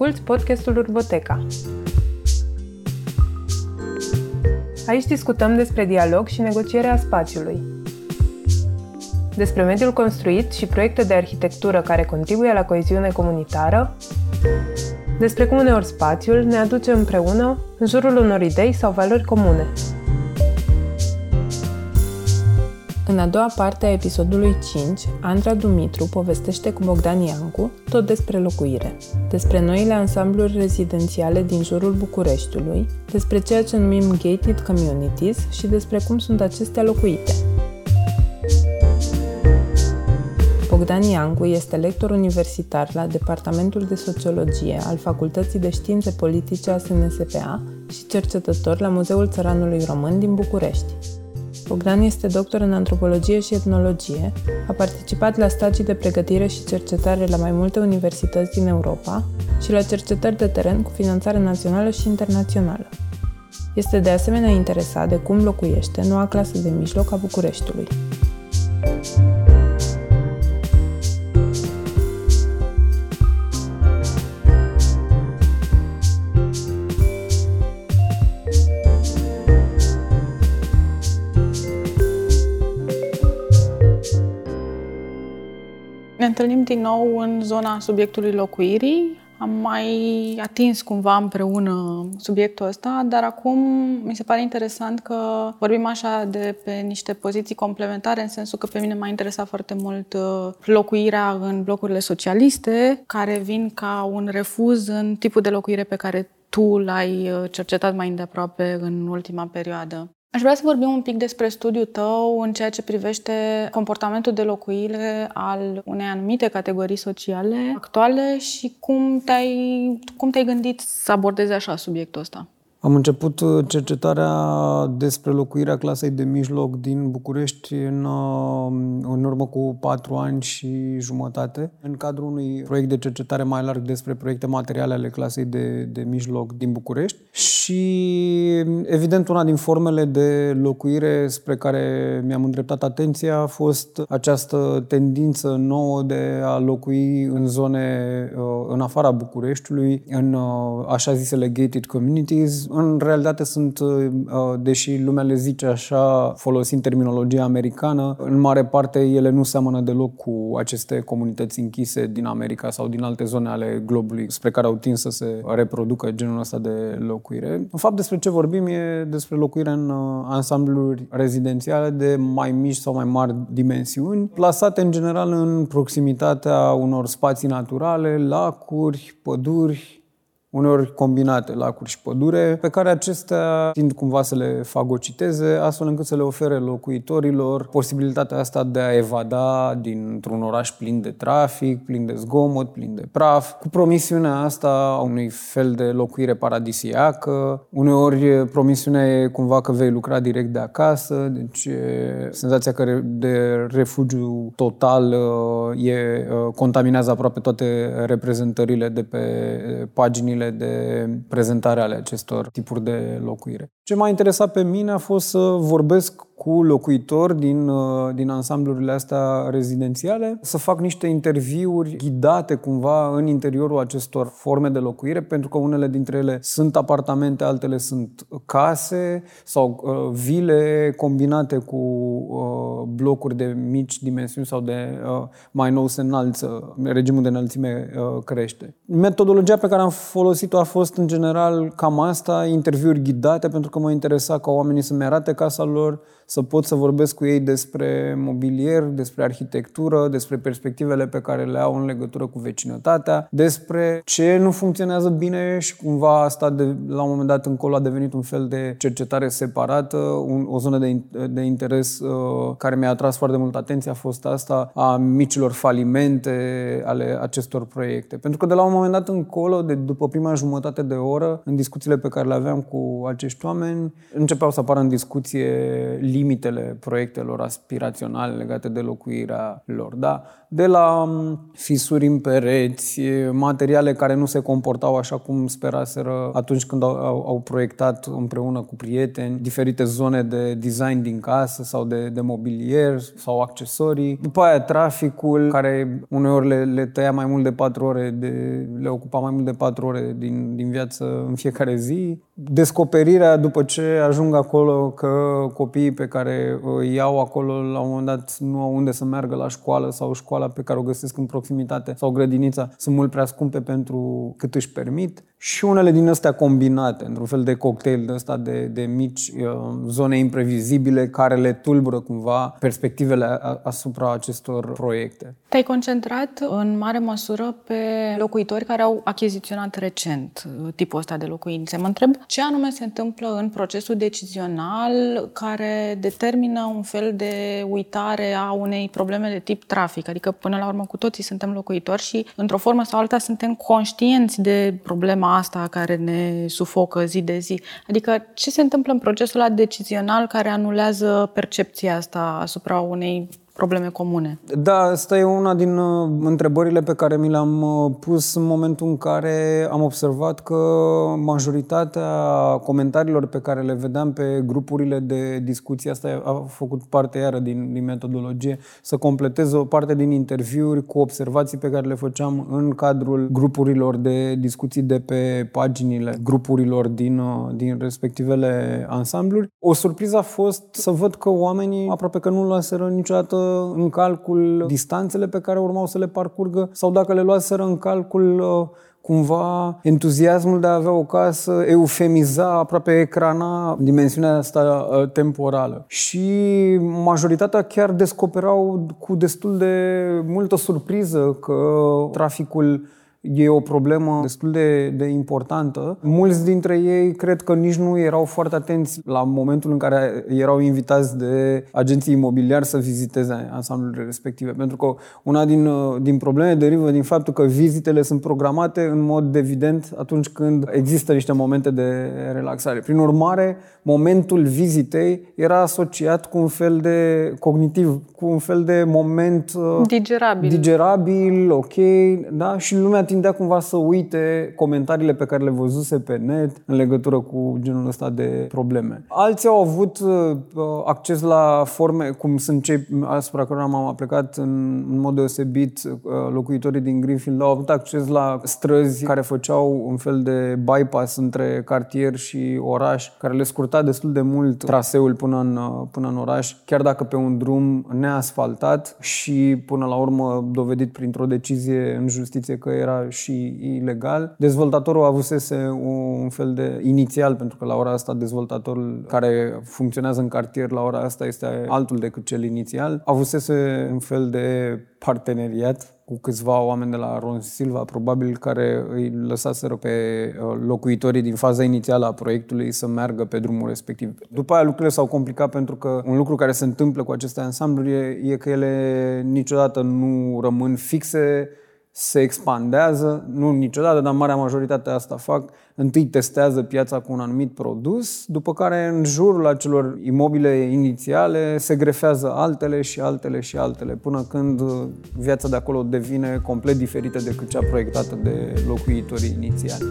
Asculți podcastul Urboteca. Aici discutăm despre dialog și negocierea spațiului. Despre mediul construit și proiecte de arhitectură care contribuie la coeziune comunitară, despre cum uneori spațiul ne aduce împreună în jurul unor idei sau valori comune. În a doua parte a episodului 5, Andra Dumitru povestește cu Bogdan Iancu tot despre locuire, despre noile ansambluri rezidențiale din jurul Bucureștiului, despre ceea ce numim gated communities și despre cum sunt acestea locuite. Bogdan Iancu este lector universitar la Departamentul de Sociologie al Facultății de Științe Politice a SNSPA și cercetător la Muzeul Țăranului Român din București. Bogdan este doctor în antropologie și etnologie, a participat la stagii de pregătire și cercetare la mai multe universități din Europa și la cercetări de teren cu finanțare națională și internațională. Este de asemenea interesat de cum locuiește noua clasă de mijloc a Bucureștiului. Întâlnim din nou în zona subiectului locuirii. Am mai atins cumva împreună subiectul ăsta, dar acum mi se pare interesant că vorbim așa de pe niște poziții complementare, în sensul că pe mine m-a interesat foarte mult uh, locuirea în blocurile socialiste, care vin ca un refuz în tipul de locuire pe care tu l-ai uh, cercetat mai îndeaproape în ultima perioadă. Aș vrea să vorbim un pic despre studiul tău în ceea ce privește comportamentul de locuire al unei anumite categorii sociale actuale și cum te-ai, cum te-ai gândit să abordezi așa subiectul ăsta. Am început uh, cercetarea despre locuirea clasei de mijloc din București în, uh, în urmă cu patru ani și jumătate, în cadrul unui proiect de cercetare mai larg despre proiecte materiale ale clasei de, de mijloc din București și, evident, una din formele de locuire spre care mi-am îndreptat atenția a fost această tendință nouă de a locui în zone uh, în afara Bucureștiului, în așa zisele gated communities, în realitate sunt, uh, deși lumea le zice așa, folosind terminologia americană, în mare parte ele nu seamănă deloc cu aceste comunități închise din America sau din alte zone ale globului spre care au tins să se reproducă genul ăsta de locuire. În fapt, despre ce vorbim e despre locuire în uh, ansambluri rezidențiale de mai mici sau mai mari dimensiuni, plasate în general în proximitatea unor spații naturale, lacuri, păduri, uneori combinate, lacuri și pădure, pe care acestea tind cumva să le fagociteze, astfel încât să le ofere locuitorilor posibilitatea asta de a evada dintr-un oraș plin de trafic, plin de zgomot, plin de praf, cu promisiunea asta a unui fel de locuire paradisiacă. Uneori promisiunea e cumva că vei lucra direct de acasă, deci senzația că de refugiu total e, contaminează aproape toate reprezentările de pe paginile paginile de prezentare ale acestor tipuri de locuire. Ce m-a interesat pe mine a fost să vorbesc cu locuitori din, uh, din ansamblurile astea rezidențiale, să fac niște interviuri ghidate cumva în interiorul acestor forme de locuire, pentru că unele dintre ele sunt apartamente, altele sunt case sau uh, vile combinate cu uh, blocuri de mici dimensiuni sau de uh, mai nou se înalță, regimul de înălțime uh, crește. Metodologia pe care am folosit-o a fost în general cam asta, interviuri ghidate, pentru că mă interesa ca oamenii să-mi arate casa lor, să pot să vorbesc cu ei despre mobilier, despre arhitectură, despre perspectivele pe care le au în legătură cu vecinătatea, despre ce nu funcționează bine și cumva asta de, la un moment dat încolo a devenit un fel de cercetare separată, un, o zonă de, de interes uh, care mi-a atras foarte mult atenția a fost asta a micilor falimente ale acestor proiecte. Pentru că de la un moment dat încolo, de după prima jumătate de oră, în discuțiile pe care le aveam cu acești oameni, începeau să apară în discuție limitele proiectelor aspiraționale legate de locuirea lor. Da? De la fisuri în pereți, materiale care nu se comportau așa cum speraseră atunci când au, au, au proiectat împreună cu prieteni diferite zone de design din casă sau de, de mobilier sau accesorii. După aia traficul, care uneori le, le tăia mai mult de patru ore, de, le ocupa mai mult de patru ore din, din viață în fiecare zi. Descoperirea după ce ajung acolo că copiii pe care îi iau acolo la un moment dat nu au unde să meargă la școală sau școala pe care o găsesc în proximitate sau grădinița sunt mult prea scumpe pentru cât își permit și unele din astea combinate, într-un fel de cocktail de ăsta de, de mici uh, zone imprevizibile care le tulbură cumva perspectivele asupra acestor proiecte. Te-ai concentrat în mare măsură pe locuitori care au achiziționat recent uh, tipul ăsta de locuințe. Mă întreb ce anume se întâmplă în procesul decizional care determină un fel de uitare a unei probleme de tip trafic. Adică până la urmă cu toții suntem locuitori și într-o formă sau alta suntem conștienți de problema asta care ne sufocă zi de zi. Adică ce se întâmplă în procesul ăla decizional care anulează percepția asta asupra unei probleme comune. Da, asta e una din uh, întrebările pe care mi le-am uh, pus în momentul în care am observat că majoritatea comentariilor pe care le vedeam pe grupurile de discuție, asta a făcut parte iară din, din metodologie, să completez o parte din interviuri cu observații pe care le făceam în cadrul grupurilor de discuții de pe paginile grupurilor din, uh, din respectivele ansambluri. O surpriză a fost să văd că oamenii aproape că nu luaseră niciodată în calcul distanțele pe care urmau să le parcurgă sau dacă le luaseră în calcul uh, cumva entuziasmul de a avea o casă eufemiza, aproape ecrana dimensiunea asta uh, temporală. Și majoritatea chiar descoperau cu destul de multă surpriză că traficul E o problemă destul de, de importantă. Mulți dintre ei cred că nici nu erau foarte atenți la momentul în care erau invitați de agenții imobiliari să viziteze ansamblurile respective. Pentru că una din, din probleme derivă din faptul că vizitele sunt programate în mod evident atunci când există niște momente de relaxare. Prin urmare, momentul vizitei era asociat cu un fel de cognitiv, cu un fel de moment uh, digerabil, digerabil ok, da? și lumea tindea cumva să uite comentariile pe care le văzuse pe net în legătură cu genul ăsta de probleme. Alții au avut uh, acces la forme, cum sunt cei asupra cărora m-am aplicat în, în mod deosebit, uh, locuitorii din Greenfield au avut acces la străzi care făceau un fel de bypass între cartier și oraș, care le scurta destul de mult traseul până în, uh, până în oraș, chiar dacă pe un drum neasfaltat și până la urmă dovedit printr-o decizie în justiție că era și ilegal. Dezvoltatorul avusese un fel de inițial, pentru că la ora asta dezvoltatorul care funcționează în cartier la ora asta este altul decât cel inițial, avusese un fel de parteneriat cu câțiva oameni de la Ron Silva, probabil care îi lăsaseră pe uh, locuitorii din faza inițială a proiectului să meargă pe drumul respectiv. După aia lucrurile s-au complicat pentru că un lucru care se întâmplă cu aceste ansambluri e, e că ele niciodată nu rămân fixe, se expandează, nu niciodată, dar marea majoritate asta fac. Întâi testează piața cu un anumit produs, după care în jurul acelor imobile inițiale se grefează altele și altele și altele, până când viața de acolo devine complet diferită decât cea proiectată de locuitorii inițiali.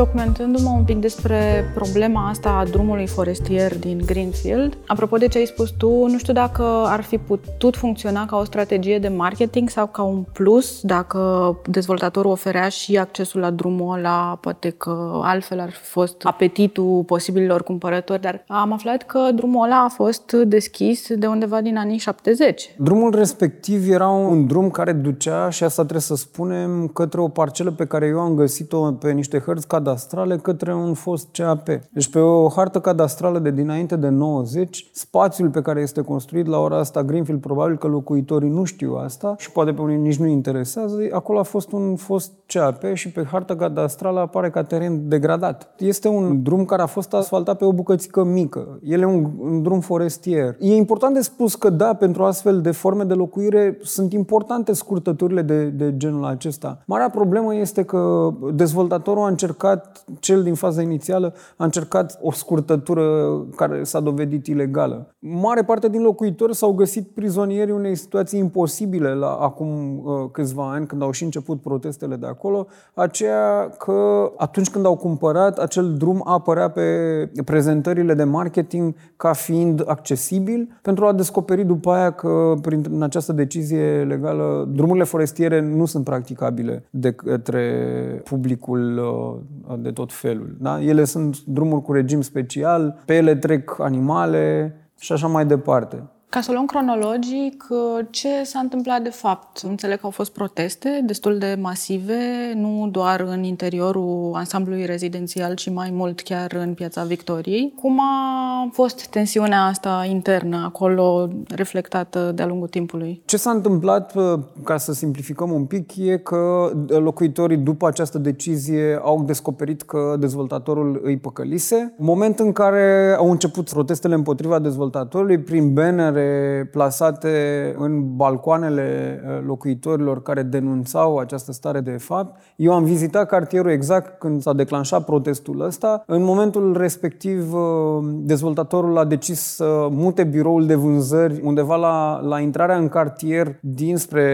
Documentându-mă un pic despre problema asta a drumului forestier din Greenfield, apropo de ce ai spus tu, nu știu dacă ar fi putut funcționa ca o strategie de marketing sau ca un plus, dacă dezvoltatorul oferea și accesul la drumul ăla, poate că altfel ar fi fost apetitul posibililor cumpărători, dar am aflat că drumul ăla a fost deschis de undeva din anii 70. Drumul respectiv era un drum care ducea, și asta trebuie să spunem, către o parcelă pe care eu am găsit-o pe niște hărți ca cadastrale către un fost CAP. Deci pe o hartă cadastrală de dinainte de 90, spațiul pe care este construit la ora asta Greenfield, probabil că locuitorii nu știu asta și poate pe unii nici nu interesează, acolo a fost un fost CAP și pe harta cadastrală apare ca teren degradat. Este un drum care a fost asfaltat pe o bucățică mică. El e un, un drum forestier. E important de spus că da, pentru astfel de forme de locuire sunt importante scurtăturile de, de genul acesta. Marea problemă este că dezvoltatorul a încercat încercat, cel din faza inițială, a încercat o scurtătură care s-a dovedit ilegală. Mare parte din locuitori s-au găsit prizonieri unei situații imposibile la acum uh, câțiva ani, când au și început protestele de acolo, aceea că atunci când au cumpărat, acel drum apărea pe prezentările de marketing ca fiind accesibil, pentru a descoperi după aia că prin această decizie legală drumurile forestiere nu sunt practicabile de către publicul uh, de tot felul. Da? Ele sunt drumuri cu regim special, pe ele trec animale și așa mai departe. Ca să luăm cronologic, ce s-a întâmplat de fapt? Înțeleg că au fost proteste destul de masive, nu doar în interiorul ansamblului rezidențial, ci mai mult chiar în Piața Victoriei. Cum a fost tensiunea asta internă acolo reflectată de-a lungul timpului? Ce s-a întâmplat, ca să simplificăm un pic, e că locuitorii după această decizie au descoperit că dezvoltatorul îi păcălise. Moment în care au început protestele împotriva dezvoltatorului prin bannere care plasate în balcoanele uh, locuitorilor care denunțau această stare de fapt. Eu am vizitat cartierul exact când s-a declanșat protestul ăsta. În momentul respectiv, uh, dezvoltatorul a decis să mute biroul de vânzări undeva la, la intrarea în cartier dinspre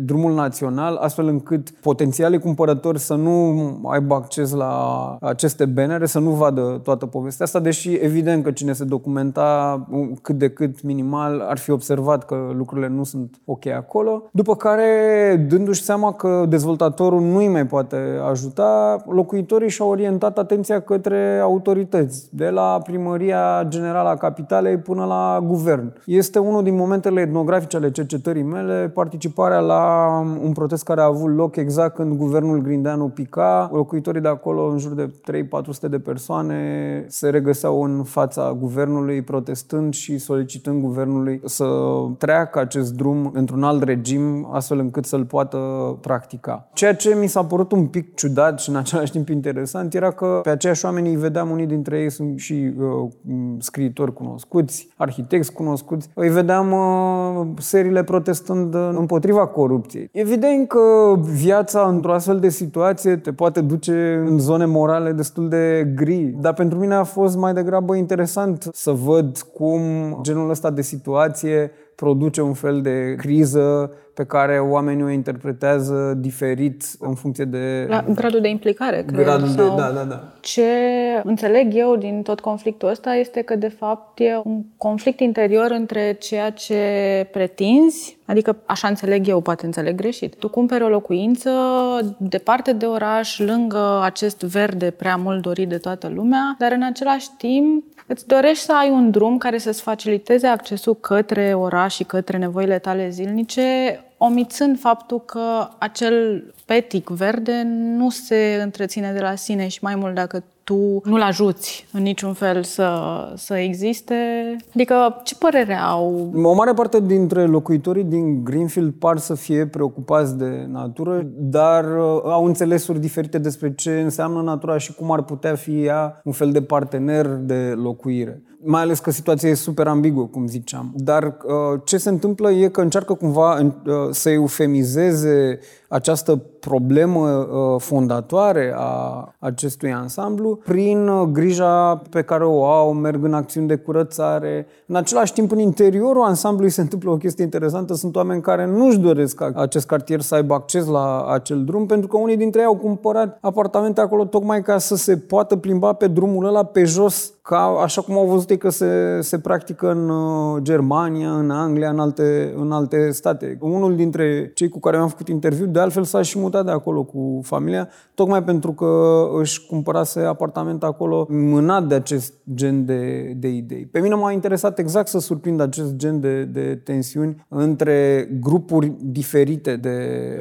drumul național, astfel încât potențialii cumpărători să nu aibă acces la aceste benere, să nu vadă toată povestea asta, deși evident că cine se documenta cât de cât minimal final ar fi observat că lucrurile nu sunt ok acolo. După care, dându-și seama că dezvoltatorul nu îi mai poate ajuta, locuitorii și-au orientat atenția către autorități, de la Primăria Generală a Capitalei până la guvern. Este unul din momentele etnografice ale cercetării mele, participarea la un protest care a avut loc exact când guvernul Grindeanu pica. Locuitorii de acolo, în jur de 3-400 de persoane, se regăseau în fața guvernului protestând și solicitând guvernului guvernului să treacă acest drum într-un alt regim, astfel încât să-l poată practica. Ceea ce mi s-a părut un pic ciudat și în același timp interesant era că pe aceiași oameni îi vedeam, unii dintre ei sunt și uh, scriitori cunoscuți, arhitecți cunoscuți, îi vedeam uh, seriile protestând împotriva corupției. Evident că viața într-o astfel de situație te poate duce în zone morale destul de gri, dar pentru mine a fost mai degrabă interesant să văd cum genul ăsta de situație situație produce un fel de criză pe care oamenii o interpretează diferit în funcție de... La gradul de implicare, cred. Gradul de, da, da, da. Ce înțeleg eu din tot conflictul ăsta este că, de fapt, e un conflict interior între ceea ce pretinzi, adică așa înțeleg eu, poate înțeleg greșit. Tu cumperi o locuință departe de oraș, lângă acest verde prea mult dorit de toată lumea, dar în același timp îți dorești să ai un drum care să-ți faciliteze accesul către oraș și către nevoile tale zilnice, omițând faptul că acel petic verde nu se întreține de la sine și mai mult dacă tu nu-l ajuți în niciun fel să, să existe. Adică, ce părere au? O mare parte dintre locuitorii din Greenfield par să fie preocupați de natură, dar uh, au înțelesuri diferite despre ce înseamnă natura și cum ar putea fi ea un fel de partener de locuire mai ales că situația e super ambiguă, cum ziceam. Dar uh, ce se întâmplă e că încearcă cumva uh, să eufemizeze această problemă uh, fondatoare a acestui ansamblu prin grija pe care o au, merg în acțiuni de curățare. În același timp, în interiorul ansamblului se întâmplă o chestie interesantă. Sunt oameni care nu-și doresc ca acest cartier să aibă acces la acel drum, pentru că unii dintre ei au cumpărat apartamente acolo tocmai ca să se poată plimba pe drumul ăla pe jos ca, așa cum au văzut ei că se, se practică în uh, Germania, în Anglia, în alte, în alte state. Unul dintre cei cu care am făcut interviu, de altfel s-a și mutat de acolo cu familia, tocmai pentru că își cumpărase apartament acolo mânat de acest gen de, de idei. Pe mine m-a interesat exact să surprind acest gen de, de tensiuni între grupuri diferite de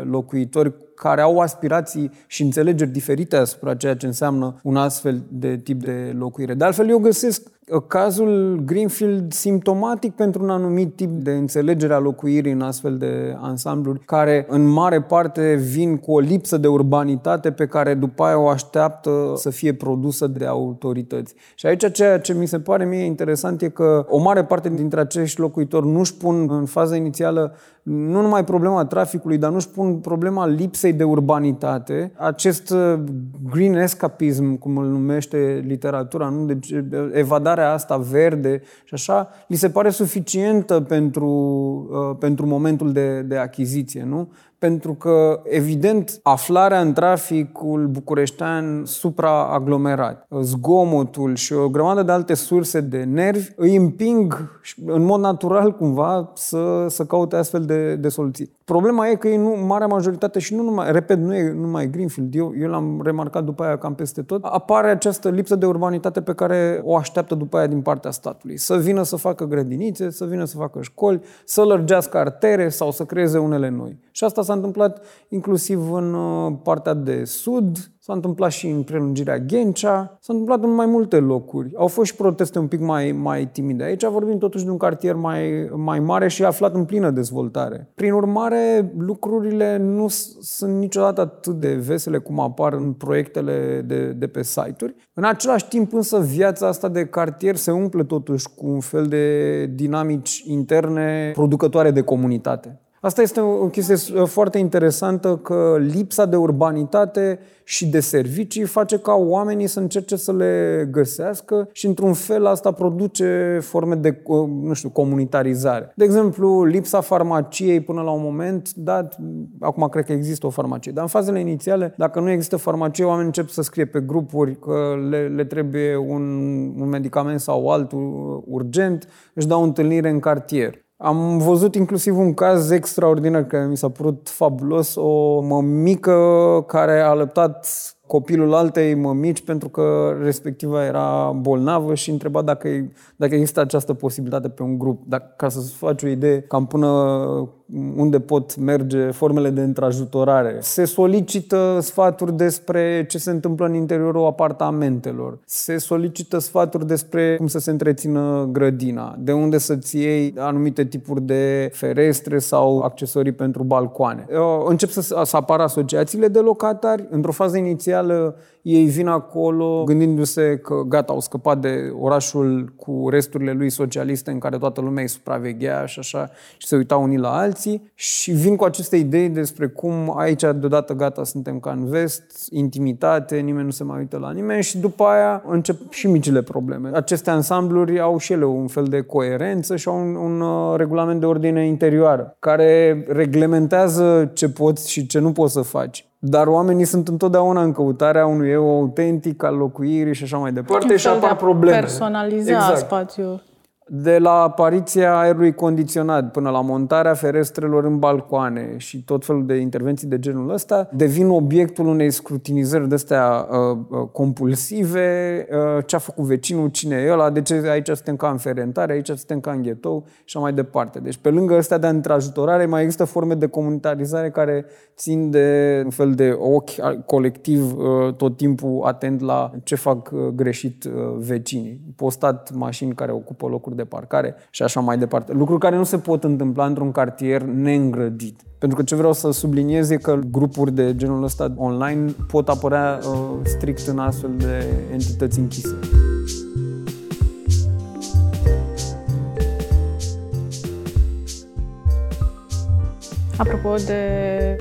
locuitori care au aspirații și înțelegeri diferite asupra ceea ce înseamnă un astfel de tip de locuire. De altfel, eu găsesc uh, cazul Greenfield simptomatic pentru un anumit tip de înțelegere a locuirii în astfel de ansambluri, care în mare parte vin cu o lipsă de urbanitate pe care după aia o așteaptă să fie produsă de autorități. Și aici ceea ce mi se pare mie interesant e că o mare parte dintre acești locuitori nu-și pun în faza inițială nu numai problema traficului, dar nu-și pun problema lipsei lipsei de urbanitate, acest uh, green escapism, cum îl numește literatura, nu? Deci, evadarea asta verde și așa, li se pare suficientă pentru, uh, pentru momentul de, de achiziție, nu? Pentru că, evident, aflarea în traficul bucureștean supraaglomerat, zgomotul și o grămadă de alte surse de nervi îi împing în mod natural cumva să, să caute astfel de, de soluții. Problema e că e nu, marea majoritate și nu numai, repet, nu e numai Greenfield, eu, eu l-am remarcat după aia cam peste tot, apare această lipsă de urbanitate pe care o așteaptă după aia din partea statului. Să vină să facă grădinițe, să vină să facă școli, să lărgească artere sau să creeze unele noi. Și asta s-a întâmplat inclusiv în uh, partea de sud, S-a întâmplat și în prelungirea Ghencea, s-a întâmplat în mai multe locuri. Au fost și proteste un pic mai, mai timide. Aici vorbim totuși de un cartier mai, mai mare și aflat în plină dezvoltare. Prin urmare, lucrurile nu sunt niciodată atât de vesele cum apar în proiectele de, de pe site-uri. În același timp însă viața asta de cartier se umple totuși cu un fel de dinamici interne producătoare de comunitate. Asta este o chestie foarte interesantă că lipsa de urbanitate și de servicii face ca oamenii să încerce să le găsească și într-un fel asta produce forme de, nu știu, comunitarizare. De exemplu, lipsa farmaciei până la un moment dat, acum cred că există o farmacie, dar în fazele inițiale, dacă nu există farmacie, oamenii încep să scrie pe grupuri că le, le trebuie un, un medicament sau altul urgent, își dau întâlnire în cartier. Am văzut inclusiv un caz extraordinar care mi s-a părut fabulos, o mămică care a alăptat copilul altei mămici pentru că respectiva era bolnavă și întreba dacă, dacă există această posibilitate pe un grup. Dacă, ca să-ți faci o idee, cam până unde pot merge formele de întrajutorare. Se solicită sfaturi despre ce se întâmplă în interiorul apartamentelor. Se solicită sfaturi despre cum să se întrețină grădina, de unde să-ți iei anumite tipuri de ferestre sau accesorii pentru balcoane. Încep să, să apară asociațiile de locatari. Într-o fază inițială ei vin acolo gândindu-se că gata, au scăpat de orașul cu resturile lui socialiste în care toată lumea îi supraveghea și așa și se uitau unii la alții și vin cu aceste idei despre cum aici deodată gata suntem ca în vest, intimitate, nimeni nu se mai uită la nimeni și după aia încep și micile probleme. Aceste ansambluri au și ele un fel de coerență și au un, un uh, regulament de ordine interioară care reglementează ce poți și ce nu poți să faci. Dar oamenii sunt întotdeauna în căutarea unui eu autentic al locuirii și așa mai departe și apar probleme. personaliza exact. spațiul de la apariția aerului condiționat până la montarea ferestrelor în balcoane și tot felul de intervenții de genul ăsta, devin obiectul unei scrutinizări de astea uh, uh, compulsive, uh, ce a făcut vecinul, cine e ăla, de ce aici suntem ca în ferentare, aici suntem ca în ghetou și așa mai departe. Deci pe lângă ăstea de întrajutorare mai există forme de comunitarizare care țin de un fel de ochi colectiv uh, tot timpul atent la ce fac uh, greșit uh, vecinii. Postat mașini care ocupă locuri de de parcare și așa mai departe. Lucruri care nu se pot întâmpla într-un cartier neîngrădit. Pentru că ce vreau să subliniez e că grupuri de genul ăsta online pot apărea uh, strict în astfel de entități închise. Apropo de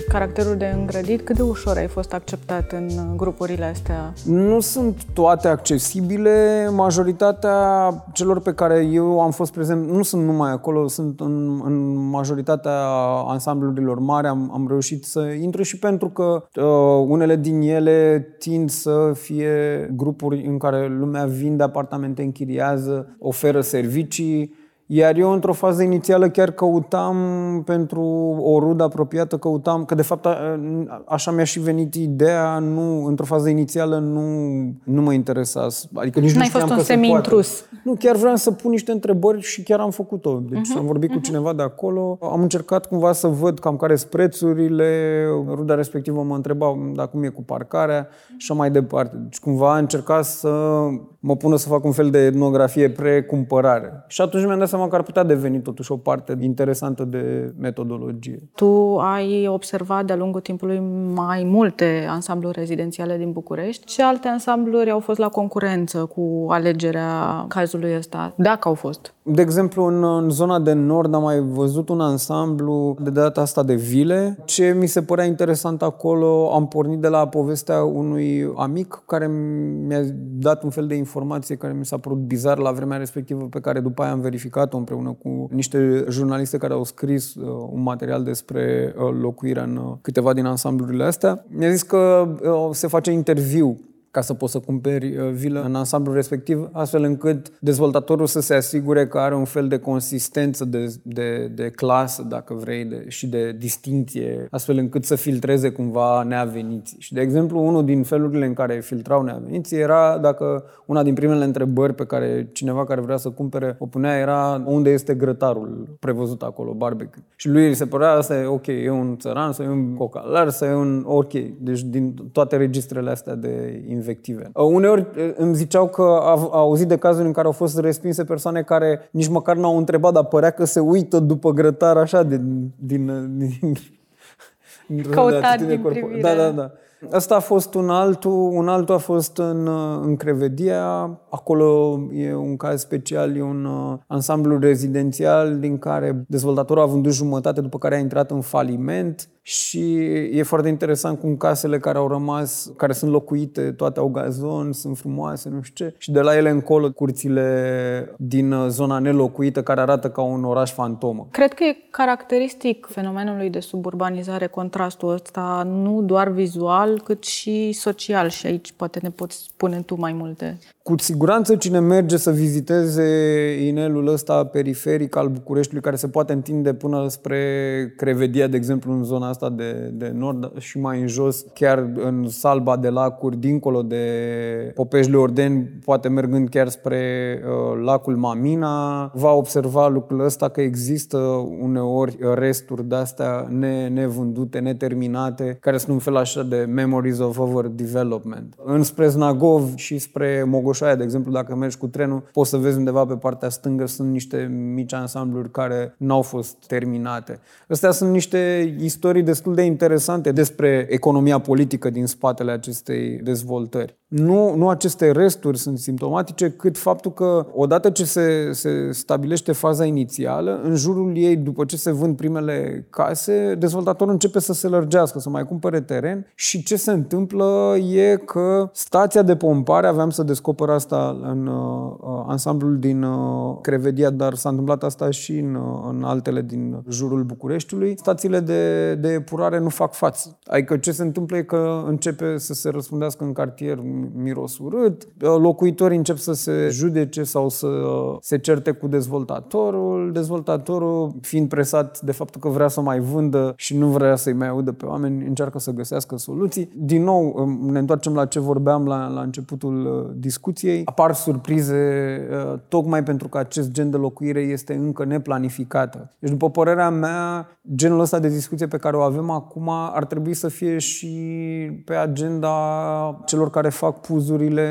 caracterul de îngrădit, cât de ușor ai fost acceptat în grupurile astea? Nu sunt toate accesibile. Majoritatea celor pe care eu am fost prezent nu sunt numai acolo, sunt în, în majoritatea ansamblurilor mari. Am, am reușit să intru și pentru că uh, unele din ele tind să fie grupuri în care lumea vinde apartamente, închiriază, oferă servicii iar eu, într-o fază inițială, chiar căutam pentru o rudă apropiată, căutam, că de fapt așa mi-a și venit ideea, nu, într-o fază inițială nu, nu mă interesa. Adică nici N-ai nu fost un semi-intrus. Nu, chiar vreau să pun niște întrebări și chiar am făcut-o. Deci uh-huh. am vorbit uh-huh. cu mhm. cineva de acolo, am încercat cumva să văd cam care sunt prețurile, ruda respectivă mă întreba dacă cum e cu parcarea și așa mai departe. Deci cumva am încercat să mă pună să fac un fel de etnografie pre-cumpărare. Și atunci mi-am dat seama că ar putea deveni totuși o parte interesantă de metodologie. Tu ai observat de-a lungul timpului mai multe ansambluri rezidențiale din București și alte ansambluri au fost la concurență cu alegerea cazului ăsta, dacă au fost. De exemplu, în, în zona de nord am mai văzut un ansamblu de data asta de vile. Ce mi se părea interesant acolo, am pornit de la povestea unui amic care mi-a dat un fel de informație care mi s-a părut bizar la vremea respectivă, pe care după aia am verificat-o împreună cu niște jurnaliste care au scris uh, un material despre uh, locuirea în uh, câteva din ansamblurile astea. Mi-a zis că uh, se face interviu ca să poți să cumperi uh, vilă în ansamblul respectiv, astfel încât dezvoltatorul să se asigure că are un fel de consistență de, de, de clasă, dacă vrei, de, și de distinție, astfel încât să filtreze cumva neaveniții. Și, de exemplu, unul din felurile în care filtrau neaveniții era dacă una din primele întrebări pe care cineva care vrea să cumpere o punea era unde este grătarul prevăzut acolo, barbecue. Și lui se părea asta e ok, e un țăran sau e un cocalar sau e un ok. Deci din toate registrele astea de invective. Uh, uneori uh, îmi ziceau că au auzit de cazuri în care au fost respinse persoane care nici măcar n-au întrebat, dar părea că se uită după grătar așa din... din, din Căutat din privire. Da, da, da. Asta a fost un altul, un altul a fost în, în Crevedia, acolo e un caz special, e un uh, ansamblu rezidențial din care dezvoltatorul a vândut jumătate, după care a intrat în faliment și e foarte interesant cum casele care au rămas, care sunt locuite, toate au gazon, sunt frumoase, nu știu ce. Și de la ele încolo, curțile din zona nelocuită, care arată ca un oraș fantomă. Cred că e caracteristic fenomenului de suburbanizare contrastul ăsta, nu doar vizual, cât și social. Și aici poate ne poți spune tu mai multe. Cu siguranță cine merge să viziteze inelul ăsta periferic al Bucureștiului, care se poate întinde până spre Crevedia, de exemplu, în zona asta de, de nord și mai în jos, chiar în salba de lacuri, dincolo de Popeșle Ordeni, poate mergând chiar spre uh, lacul Mamina, va observa lucrul ăsta că există uneori resturi de-astea ne, nevândute, neterminate, care sunt un fel așa de memories of overdevelopment. Înspre Znagov și spre Mogoș Mogoșoaia, de exemplu, dacă mergi cu trenul, poți să vezi undeva pe partea stângă sunt niște mici ansambluri care n-au fost terminate. Astea sunt niște istorii destul de interesante despre economia politică din spatele acestei dezvoltări. Nu, nu aceste resturi sunt simptomatice, cât faptul că odată ce se, se stabilește faza inițială, în jurul ei, după ce se vând primele case, dezvoltatorul începe să se lărgească, să mai cumpere teren și ce se întâmplă e că stația de pompare, aveam să descoper asta în uh, ansamblul din uh, Crevedia, dar s-a întâmplat asta și în, uh, în altele din jurul Bucureștiului, stațiile de, de epurare nu fac față. Adică ce se întâmplă e că începe să se răspundească în cartier miros urât, locuitorii încep să se judece sau să se certe cu dezvoltatorul, dezvoltatorul fiind presat de faptul că vrea să mai vândă și nu vrea să-i mai audă pe oameni, încearcă să găsească soluții. Din nou, um, ne întoarcem la ce vorbeam la, la începutul uh, discuției. Apar surprize uh, tocmai pentru că acest gen de locuire este încă neplanificată. Deci, după părerea mea, genul ăsta de discuție pe care o avem acum ar trebui să fie și pe agenda celor care fac puzurile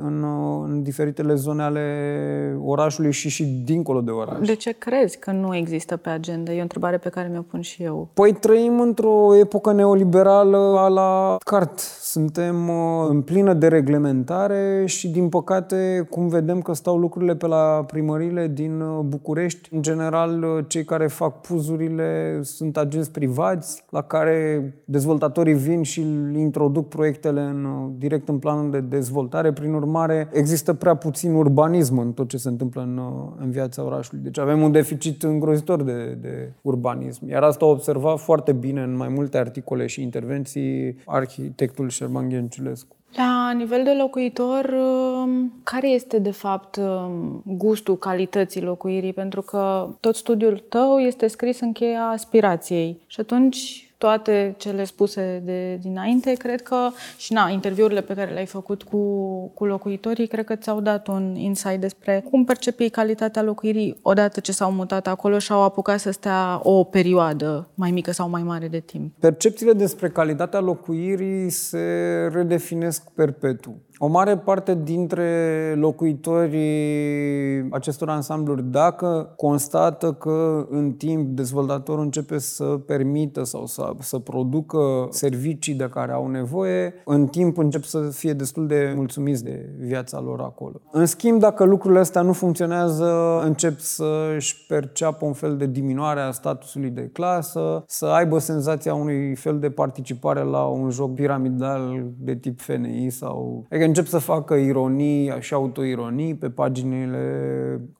în, în diferitele zone ale orașului și și dincolo de oraș. De ce crezi că nu există pe agenda? E o întrebare pe care mi-o pun și eu. Păi trăim într-o epocă neoliberală a la cart. Suntem uh, în plină dereglementare și, din păcate, cum vedem că stau lucrurile pe la primările din uh, București, în general, uh, cei care fac puzurile sunt agenți privați, la care dezvoltatorii vin și introduc proiectele în, direct în planul de dezvoltare. Prin urmare, există prea puțin urbanism în tot ce se întâmplă în, în viața orașului. Deci avem un deficit îngrozitor de, de urbanism. Iar asta a observat foarte bine în mai multe articole și intervenții arhitectul Șerban Ghenciulescu. La nivel de locuitor, um, care este de fapt um, gustul calității locuirii? Pentru că tot studiul tău este scris în cheia aspirației. Și atunci toate cele spuse de dinainte, cred că și na, interviurile pe care le-ai făcut cu, cu locuitorii, cred că ți-au dat un insight despre cum percepi calitatea locuirii odată ce s-au mutat acolo și au apucat să stea o perioadă mai mică sau mai mare de timp. Percepțiile despre calitatea locuirii se redefinesc perpetu. O mare parte dintre locuitorii acestor ansambluri, dacă constată că în timp dezvoltatorul începe să permită sau să, să producă servicii de care au nevoie, în timp încep să fie destul de mulțumiți de viața lor acolo. În schimb, dacă lucrurile astea nu funcționează, încep să-și perceapă un fel de diminuare a statusului de clasă, să aibă senzația unui fel de participare la un joc piramidal de tip FNI sau... Adică încep să facă ironii și autoironii pe paginile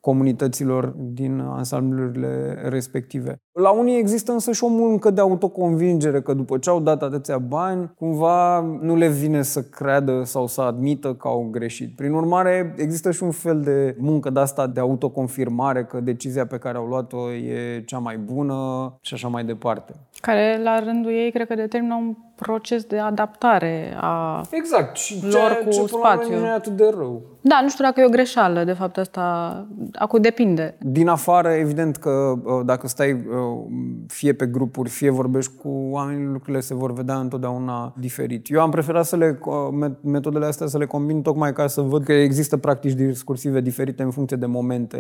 comunităților din ansamblurile respective. La unii există însă și o muncă de autoconvingere că după ce au dat atâția bani, cumva nu le vine să creadă sau să admită că au greșit. Prin urmare, există și un fel de muncă de asta de autoconfirmare că decizia pe care au luat-o e cea mai bună și așa mai departe. Care, la rândul ei, cred că determină un proces de adaptare a exact. Și lor ceea cu ce spațiu. nu e atât de rău. Da, nu știu dacă e o greșeală, de fapt, asta... Acum depinde. Din afară, evident că uh, dacă stai uh, fie pe grupuri, fie vorbești cu oamenii, lucrurile se vor vedea întotdeauna diferit. Eu am preferat să le, uh, metodele astea să le combin tocmai ca să văd că există practici discursive diferite în funcție de momente,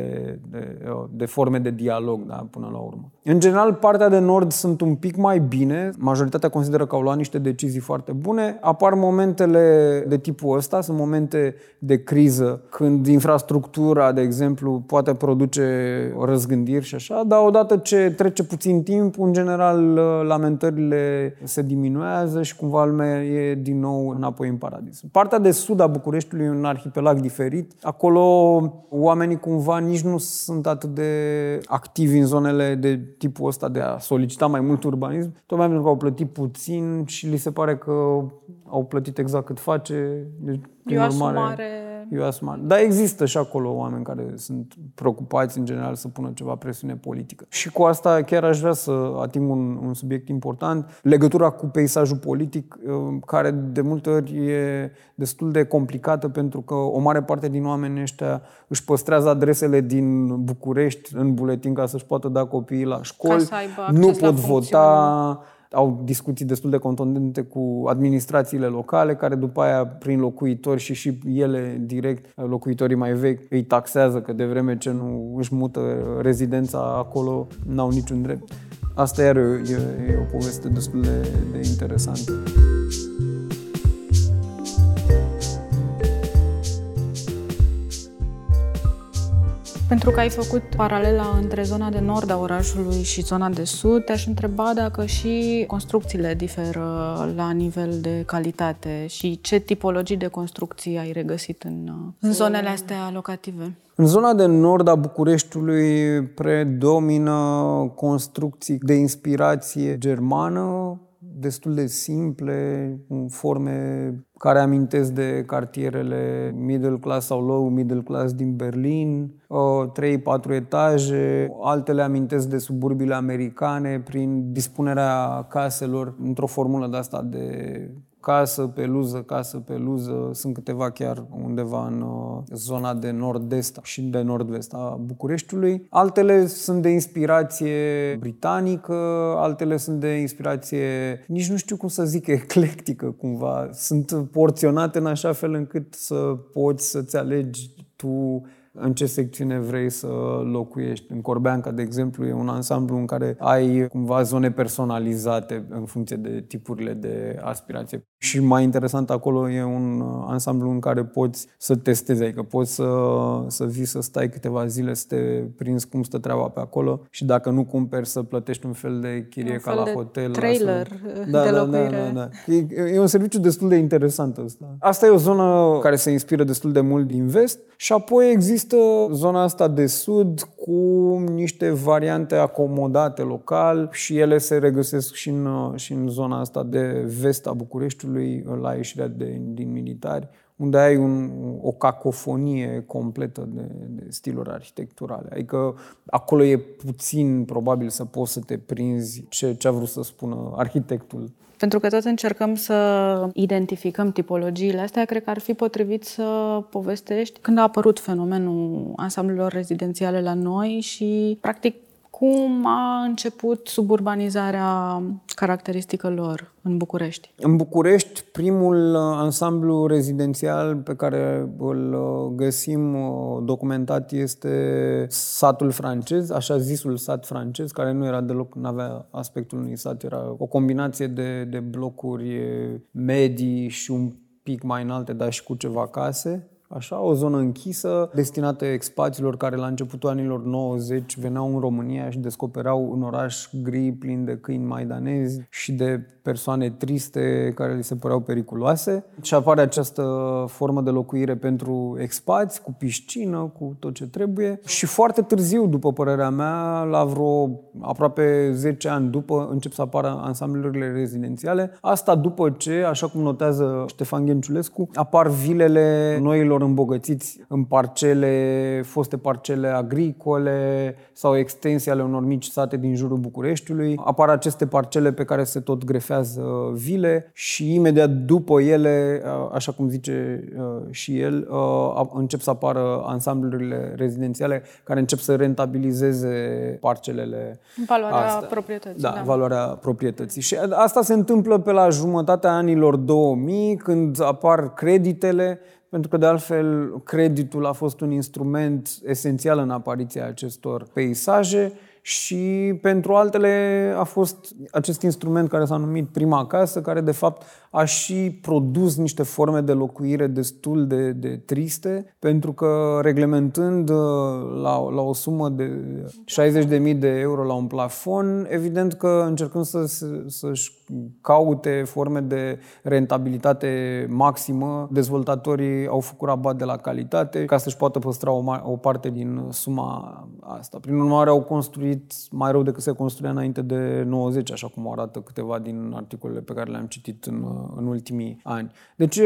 de, de forme de dialog, da, până la urmă. În general, partea de nord sunt un pic mai bine. Majoritatea consideră că au luat niște decizii foarte bune. Apar momentele de tipul ăsta, sunt momente de criză, când infrastructura, de exemplu, poate produce răzgândiri și așa, dar odată ce trece puțin timp, în general, lamentările se diminuează și cumva lumea e din nou înapoi în paradis. Partea de sud a Bucureștiului e un arhipelag diferit. Acolo oamenii cumva nici nu sunt atât de activi în zonele de tipul ăsta de a solicita mai mult urbanism, tocmai pentru că au plătit puțin și li se pare că au plătit exact cât face. Deci, prin e urmare, eu asuma. Dar există și acolo oameni care sunt preocupați în general să pună ceva presiune politică. Și cu asta chiar aș vrea să ating un, un subiect important, legătura cu peisajul politic, uh, care de multe ori e destul de complicată pentru că o mare parte din oamenii ăștia își păstrează adresele din București în buletin ca să-și poată da copiii la școli, nu pot vota, au discuții destul de contundente cu administrațiile locale, care după aia, prin locuitori și și ele direct, locuitorii mai vechi, îi taxează că de vreme ce nu își mută rezidența acolo, n-au niciun drept. Asta iar e, e o poveste destul de, de interesantă. Pentru că ai făcut paralela între zona de nord a orașului și zona de sud, te-aș întreba dacă și construcțiile diferă la nivel de calitate și ce tipologii de construcții ai regăsit în, în zonele astea locative. În zona de nord a Bucureștiului predomină construcții de inspirație germană, destul de simple, în forme care amintesc de cartierele middle class sau low middle class din Berlin, 3-4 etaje, altele amintesc de suburbiile americane prin dispunerea caselor într-o formulă de asta de casă pe luză, casă pe luză. Sunt câteva chiar undeva în uh, zona de nord-est și de nord-vest a Bucureștiului. Altele sunt de inspirație britanică, altele sunt de inspirație, nici nu știu cum să zic, eclectică cumva. Sunt porționate în așa fel încât să poți să-ți alegi tu în ce secțiune vrei să locuiești. În Corbeanca, de exemplu, e un ansamblu în care ai cumva zone personalizate în funcție de tipurile de aspirație. Și mai interesant acolo e un ansamblu în care poți să testezi, adică poți să, să vii să stai câteva zile să te prinzi cum stă treaba pe acolo și dacă nu cumperi să plătești un fel de chirie un ca la hotel. trailer să... da, de da, locuire. Da, da, da. E, e un serviciu destul de interesant ăsta. Asta e o zonă care se inspiră destul de mult din vest și apoi există zona asta de sud cu niște variante acomodate local și ele se regăsesc și în, și în zona asta de vest a Bucureștiului, la ieșirea de, din militari, unde ai un, o cacofonie completă de, de stiluri arhitecturale. Adică acolo e puțin probabil să poți să te prinzi ce, ce a vrut să spună arhitectul pentru că tot încercăm să identificăm tipologiile astea, cred că ar fi potrivit să povestești când a apărut fenomenul ansamblelor rezidențiale la noi și, practic, Cum a început suburbanizarea caracteristicilor în București? În București, primul ansamblu rezidențial pe care îl găsim documentat este satul francez, așa zisul sat francez, care nu era deloc, nu avea aspectul unui sat, era o combinație de, de blocuri medii și un pic mai înalte, dar și cu ceva case așa, o zonă închisă destinată expațiilor care la începutul anilor 90 veneau în România și descoperau un oraș gri plin de câini maidanezi și de persoane triste care li se păreau periculoase. Și apare această formă de locuire pentru expați, cu piscină, cu tot ce trebuie. Și foarte târziu, după părerea mea, la vreo aproape 10 ani după, încep să apară ansamblurile rezidențiale. Asta după ce, așa cum notează Ștefan Ghenciulescu, apar vilele noilor îmbogățiți în parcele, foste parcele agricole sau extensii ale unor mici sate din jurul Bucureștiului. Apar aceste parcele pe care se tot grefează vile și imediat după ele, așa cum zice și el, încep să apară ansamblurile rezidențiale care încep să rentabilizeze parcelele. Valoarea astea. proprietății. Da, da, valoarea proprietății. Și asta se întâmplă pe la jumătatea anilor 2000, când apar creditele pentru că de altfel creditul a fost un instrument esențial în apariția acestor peisaje și pentru altele a fost acest instrument care s-a numit prima casă, care de fapt a și produs niște forme de locuire destul de, de triste, pentru că reglementând uh, la, la o sumă de 60.000 de euro la un plafon, evident că încercând să, să-și caute forme de rentabilitate maximă, dezvoltatorii au făcut rabat de la calitate ca să-și poată păstra o, o parte din suma asta. Prin urmare, au construit mai rău decât se construia înainte de 90, așa cum arată câteva din articolele pe care le-am citit în, în ultimii ani. Deci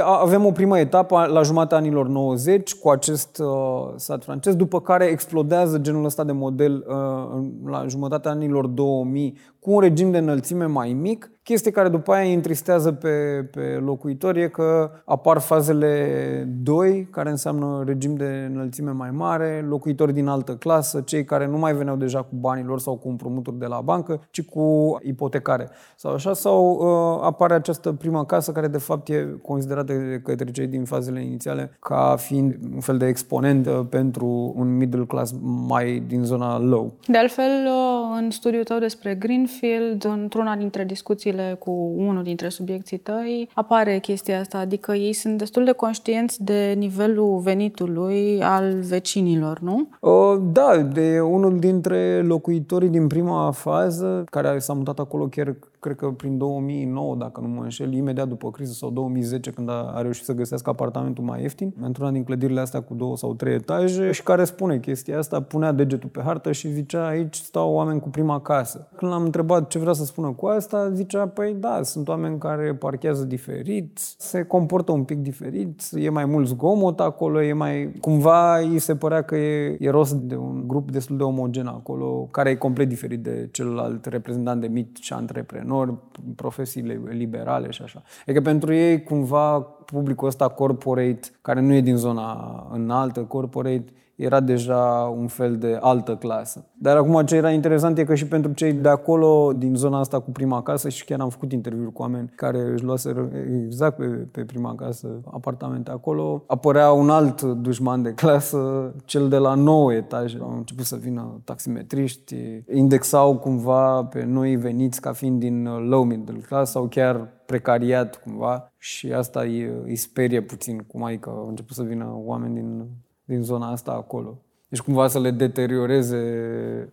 avem o primă etapă la jumatea anilor 90 cu acest uh, sat francez, după care explodează genul ăsta de model uh, la jumătatea anilor 2000 cu un regim de înălțime mai mic. Chestie care după aia îi întristează pe, pe locuitori e că apar fazele 2, care înseamnă regim de înălțime mai mare, locuitori din altă clasă, cei care nu mai veneau deja cu banii lor sau cu împrumuturi de la bancă, ci cu ipotecare. Sau așa, sau uh, apare această prima casă care de fapt e considerată de către cei din fazele inițiale ca fiind un fel de exponent uh, pentru un middle class mai din zona low. De altfel, uh, în studiul tău despre Green Greenfield, într-una dintre discuțiile cu unul dintre subiecții tăi, apare chestia asta, adică ei sunt destul de conștienți de nivelul venitului al vecinilor, nu? Uh, da, de unul dintre locuitorii din prima fază, care s-a mutat acolo chiar cred că prin 2009, dacă nu mă înșel, imediat după criză sau 2010, când a, a reușit să găsească apartamentul mai ieftin, într-una din clădirile astea cu două sau trei etaje și care spune chestia asta, punea degetul pe hartă și zicea aici stau oameni cu prima casă. Când l-am întrebat ce vrea să spună cu asta, zicea, păi da, sunt oameni care parchează diferit, se comportă un pic diferit, e mai mult zgomot acolo, e mai... Cumva îi se părea că e, e rost de un grup destul de omogen acolo, care e complet diferit de celălalt reprezentant de mici antreprenori antreprenori, profesiile liberale și așa. Adică pentru ei, cumva, publicul ăsta corporate, care nu e din zona înaltă, corporate, era deja un fel de altă clasă. Dar acum ce era interesant e că și pentru cei de acolo, din zona asta cu prima casă, și chiar am făcut interviuri cu oameni care își luaseră exact pe, pe prima casă apartamente acolo, apărea un alt dușman de clasă, cel de la 9 etaje. Au început să vină taximetriști, indexau cumva pe noi veniți ca fiind din low middle class sau chiar precariat cumva și asta îi, îi sperie puțin, cum ai că au început să vină oameni din din zona asta acolo. Deci cumva să le deterioreze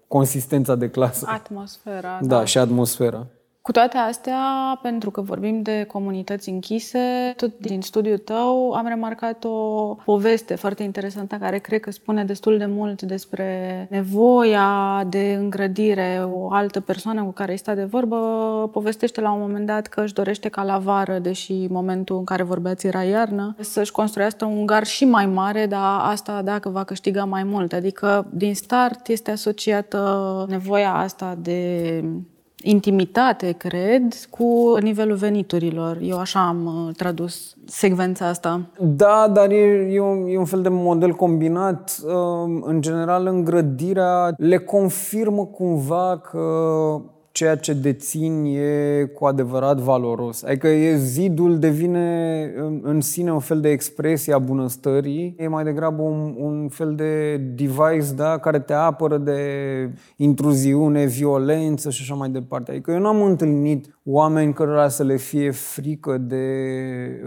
consistența de clasă. Atmosfera. Da, da. și atmosfera. Cu toate astea, pentru că vorbim de comunități închise, tot din studiul tău am remarcat o poveste foarte interesantă care cred că spune destul de mult despre nevoia de îngrădire. O altă persoană cu care îi sta de vorbă povestește la un moment dat că își dorește ca la vară, deși momentul în care vorbeați era iarnă, să-și construiască un gar și mai mare, dar asta dacă va câștiga mai mult. Adică din start este asociată nevoia asta de intimitate, cred, cu nivelul veniturilor. Eu așa am uh, tradus secvența asta. Da, dar e, e, un, e un fel de model combinat. Uh, în general, îngrădirea le confirmă cumva că ceea ce dețin e cu adevărat valoros. Adică e zidul devine în sine un fel de expresie a bunăstării, e mai degrabă un, un fel de device da, care te apără de intruziune, violență și așa mai departe. Adică eu nu am întâlnit oameni cărora să le fie frică de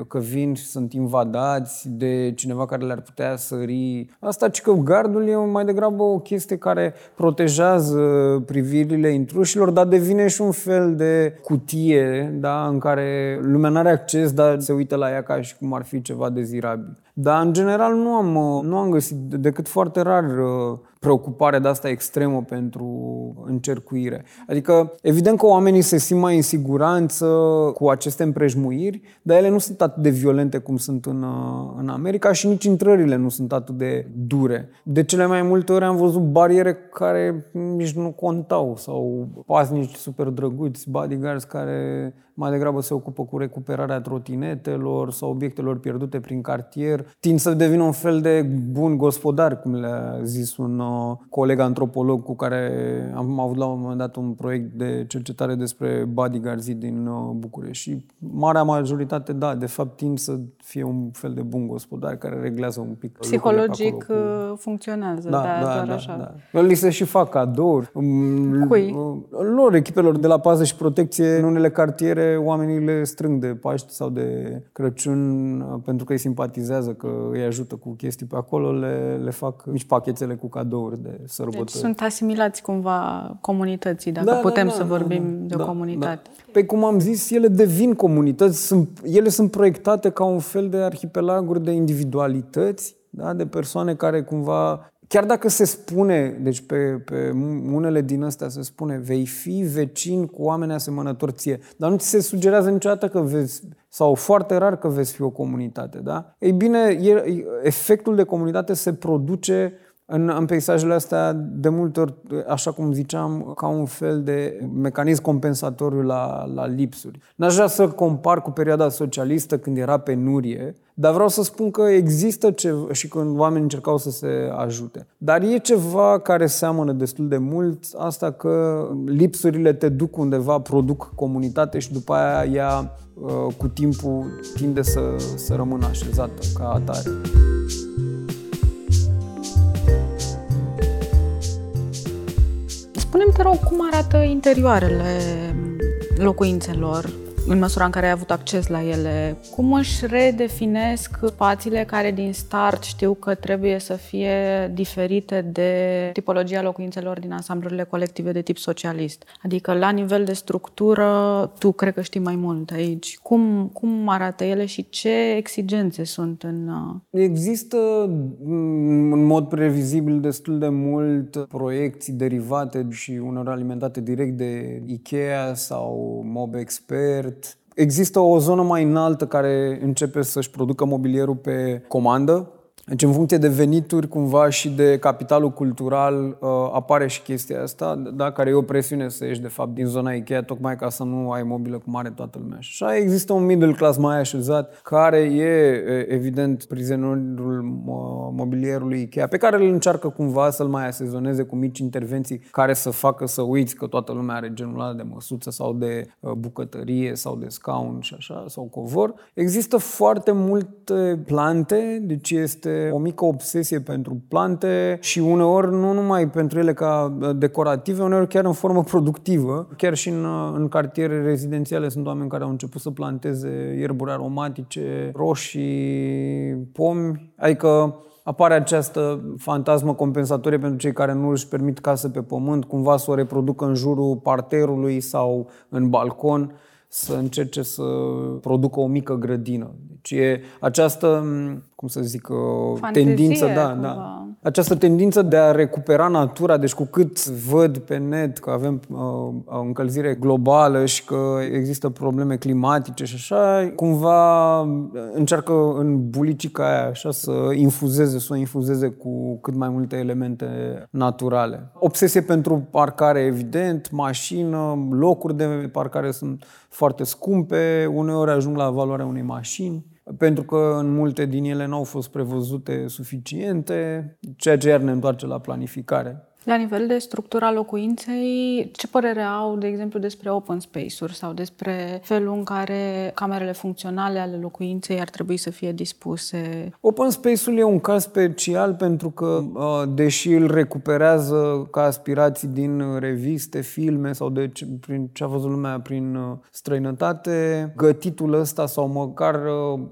că vin și sunt invadați, de cineva care le-ar putea sări. Asta, ci că gardul e mai degrabă o chestie care protejează privirile intrușilor, dar devine și un fel de cutie da, în care lumea nu are acces, dar se uită la ea ca și cum ar fi ceva dezirabil. Dar, în general, nu am, nu am găsit decât foarte rar uh, preocupare de asta extremă pentru încercuire. Adică, evident că oamenii se simt mai în siguranță cu aceste împrejmuiri, dar ele nu sunt atât de violente cum sunt în, uh, în America și nici intrările nu sunt atât de dure. De cele mai multe ori am văzut bariere care nici nu contau sau pasnici super drăguți, bodyguards care mai degrabă se ocupă cu recuperarea trotinetelor sau obiectelor pierdute prin cartier. Tind să devină un fel de bun gospodar, cum le-a zis un uh, coleg antropolog cu care am avut la un moment dat un proiect de cercetare despre bodyguards din uh, București. Și marea majoritate, da, de fapt tind să fie un fel de bun gospodar care reglează un pic Psihologic cu... Uh, funcționează, da, da, da, doar da, așa. Da. Li se și fac cadouri. Um, Cui? Lor, echipelor de la pază și protecție în unele cartiere care oamenii le strâng de Paști sau de Crăciun pentru că îi simpatizează, că îi ajută cu chestii pe acolo, le, le fac mici pachetele cu cadouri de sărbători. Deci sunt asimilați cumva comunității, dacă da, putem da, da, să vorbim da, da, de o da, comunitate. Da. Pe cum am zis, ele devin comunități, sunt, ele sunt proiectate ca un fel de arhipelaguri de individualități, da? de persoane care cumva Chiar dacă se spune, deci pe, pe unele din astea se spune vei fi vecin cu oameni asemănători ție, dar nu ți se sugerează niciodată că vezi, sau foarte rar că vezi fi o comunitate, da? Ei bine, e, efectul de comunitate se produce în, în peisajele astea, de multe ori, așa cum ziceam, ca un fel de mecanism compensatoriu la, la lipsuri. N-aș vrea să compar cu perioada socialistă când era penurie, dar vreau să spun că există ceva și când oamenii încercau să se ajute. Dar e ceva care seamănă destul de mult, asta că lipsurile te duc undeva, produc comunitate și după aia ea uh, cu timpul tinde să, să rămână așezată ca atare. Spune-mi, te rog, cum arată interioarele locuințelor în măsura în care ai avut acces la ele, cum își redefinesc spațiile care din start știu că trebuie să fie diferite de tipologia locuințelor din ansamblurile colective de tip socialist? Adică, la nivel de structură, tu cred că știi mai mult aici. Cum, cum arată ele și ce exigențe sunt în... Uh, Există mm, în mod previzibil destul de mult proiecții derivate și unor alimentate direct de Ikea sau Mob Expert Există o zonă mai înaltă care începe să-și producă mobilierul pe comandă, deci în funcție de venituri cumva și de capitalul cultural uh, apare și chestia asta, da, care e o presiune să ieși de fapt din zona Ikea tocmai ca să nu ai mobilă cum are toată lumea. Și așa există un middle class mai așezat care e evident prizonerul mobilierului Ikea pe care îl încearcă cumva să-l mai asezoneze cu mici intervenții care să facă să uiți că toată lumea are genul ăla de măsuță sau de uh, bucătărie sau de scaun și așa sau covor. Există foarte multe plante, deci este o mică obsesie pentru plante și uneori nu numai pentru ele ca uh, decorative, uneori chiar în formă productivă. Chiar și în, uh, în cartiere rezidențiale sunt oameni care au început să planteze ierburi aromatice, roșii, pomi, adică apare această fantasmă compensatorie pentru cei care nu își permit casă pe pământ, cumva să o reproducă în jurul parterului sau în balcon să încerce să producă o mică grădină. Deci e această cum să zic, Fantezie, tendință, da, cumva. da. Această tendință de a recupera natura, deci cu cât văd pe net că avem uh, o încălzire globală și că există probleme climatice și așa, cumva încearcă în bulicica aia așa să infuzeze, să o infuzeze cu cât mai multe elemente naturale. Obsesie pentru parcare, evident, mașină, locuri de parcare sunt foarte scumpe, uneori ajung la valoarea unei mașini pentru că în multe din ele nu au fost prevăzute suficiente, ceea ce iar ne întoarce la planificare. La nivel de structura locuinței, ce părere au, de exemplu, despre open space-uri sau despre felul în care camerele funcționale ale locuinței ar trebui să fie dispuse? Open space-ul e un caz special pentru că, deși îl recuperează ca aspirații din reviste, filme sau de ce, prin ce a văzut lumea prin străinătate, gătitul ăsta sau măcar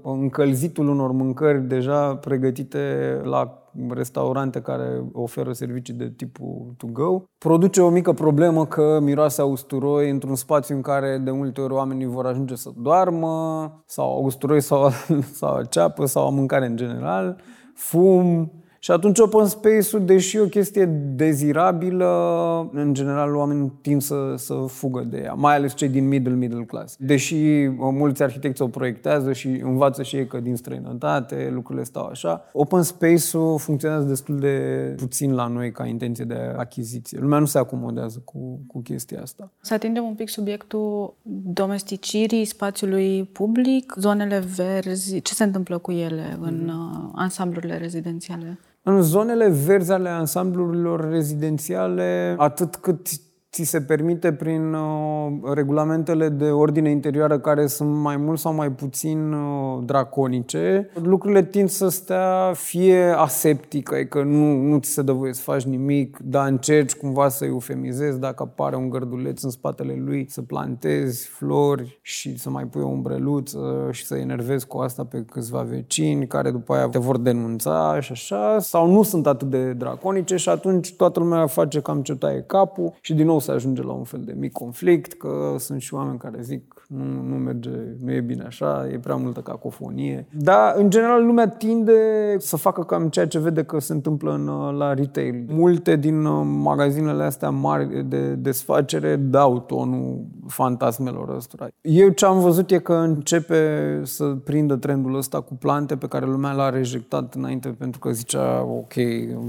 încălzitul unor mâncări deja pregătite la restaurante care oferă servicii de tipul to go. Produce o mică problemă că miroase a usturoi într-un spațiu în care de multe ori oamenii vor ajunge să doarmă, sau a usturoi sau, sau a ceapă sau a mâncare în general, fum, și atunci open space-ul, deși e o chestie dezirabilă, în general oamenii tind să, să fugă de ea, mai ales cei din middle, middle class. Deși uh, mulți arhitecți o proiectează și învață și ei că din străinătate lucrurile stau așa, open space-ul funcționează destul de puțin la noi ca intenție de achiziție. Lumea nu se acomodează cu, cu chestia asta. Să atingem un pic subiectul domesticirii spațiului public, zonele verzi, ce se întâmplă cu ele în mm. ansamblurile rezidențiale? În zonele verzi ale ansamblurilor rezidențiale, atât cât ți se permite prin uh, regulamentele de ordine interioară care sunt mai mult sau mai puțin uh, draconice, lucrurile tind să stea fie aseptic, adică nu, nu ți se dă voie să faci nimic, dar încerci cumva să eufemizezi dacă apare un gărduleț în spatele lui, să plantezi flori și să mai pui o umbreluță și să enervezi cu asta pe câțiva vecini care după aia te vor denunța și așa, sau nu sunt atât de draconice și atunci toată lumea face cam ce taie capul și din nou se ajunge la un fel de mic conflict, că sunt și oameni care zic nu, nu merge, nu e bine așa, e prea multă cacofonie. Dar, în general, lumea tinde să facă cam ceea ce vede că se întâmplă în, la retail. Multe din uh, magazinele astea mari de desfacere dau tonul fantasmelor ăstora. Eu ce am văzut e că începe să prindă trendul ăsta cu plante pe care lumea l-a rejectat înainte pentru că zicea, ok,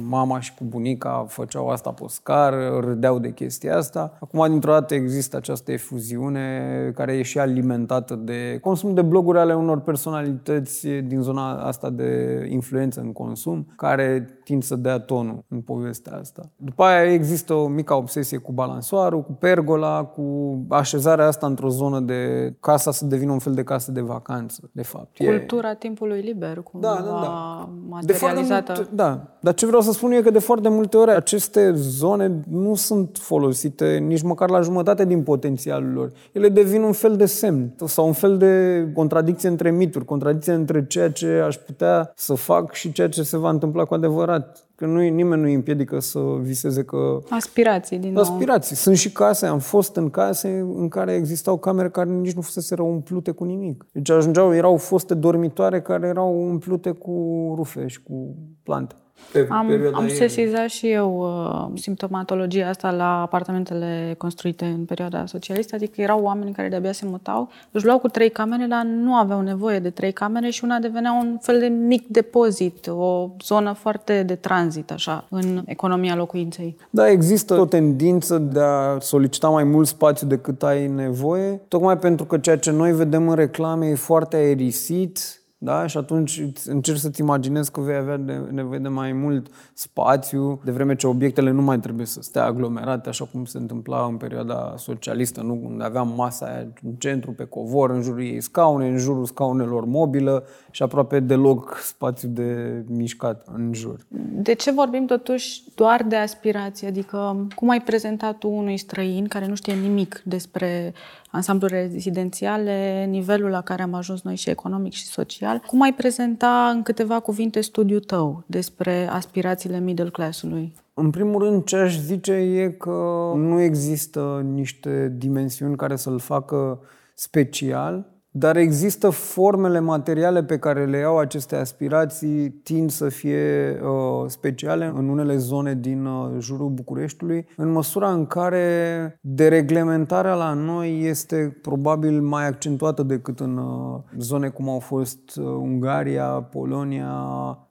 mama și cu bunica făceau asta pe scară, râdeau de chestia asta. Acum, dintr-o dată, există această efuziune care e și alimentată de consum de bloguri ale unor personalități din zona asta de influență în consum, care tind să dea tonul în povestea asta. După aia există o mică obsesie cu balansoarul, cu pergola, cu așezarea asta într-o zonă de casa să devină un fel de casă de vacanță, de fapt. Cultura e... timpului liber, cum da, da, da. materializată. De mult, da, dar ce vreau să spun e că de foarte multe ori aceste zone nu sunt folosite nici măcar la jumătate din potențialul lor. Ele devin un fel de semn sau un fel de contradicție între mituri, contradicție între ceea ce aș putea să fac și ceea ce se va întâmpla cu adevărat. Că nu, nimeni nu îi împiedică să viseze că... Aspirații, din nou. Aspirații. Sunt și case, am fost în case în care existau camere care nici nu fusese umplute cu nimic. Deci ajungeau, erau foste dormitoare care erau umplute cu rufe și cu plante. Pe am, am sesizat și eu uh, simptomatologia asta la apartamentele construite în perioada socialistă, adică erau oameni care de-abia se mutau, își luau cu trei camere, dar nu aveau nevoie de trei camere și una devenea un fel de mic depozit, o zonă foarte de tranzit, așa, în economia locuinței. Da, există o tendință de a solicita mai mult spațiu decât ai nevoie, tocmai pentru că ceea ce noi vedem în reclame e foarte aerisit, da? Și atunci încerci să-ți imaginezi că vei avea de, nevoie de mai mult spațiu, de vreme ce obiectele nu mai trebuie să stea aglomerate, așa cum se întâmpla în perioada socialistă, nu? unde aveam masa aia în centru, pe covor, în jurul ei scaune, în jurul scaunelor mobilă și aproape deloc spațiu de mișcat în jur. De ce vorbim totuși doar de aspirație? Adică cum ai prezentat tu unui străin care nu știe nimic despre ansambluri rezidențiale, nivelul la care am ajuns noi și economic și social. Cum ai prezenta în câteva cuvinte studiul tău despre aspirațiile middle class-ului? În primul rând, ce aș zice e că nu există niște dimensiuni care să-l facă special dar există formele materiale pe care le au aceste aspirații, tind să fie uh, speciale în unele zone din uh, jurul Bucureștiului, în măsura în care dereglementarea la noi este probabil mai accentuată decât în uh, zone cum au fost uh, Ungaria, Polonia,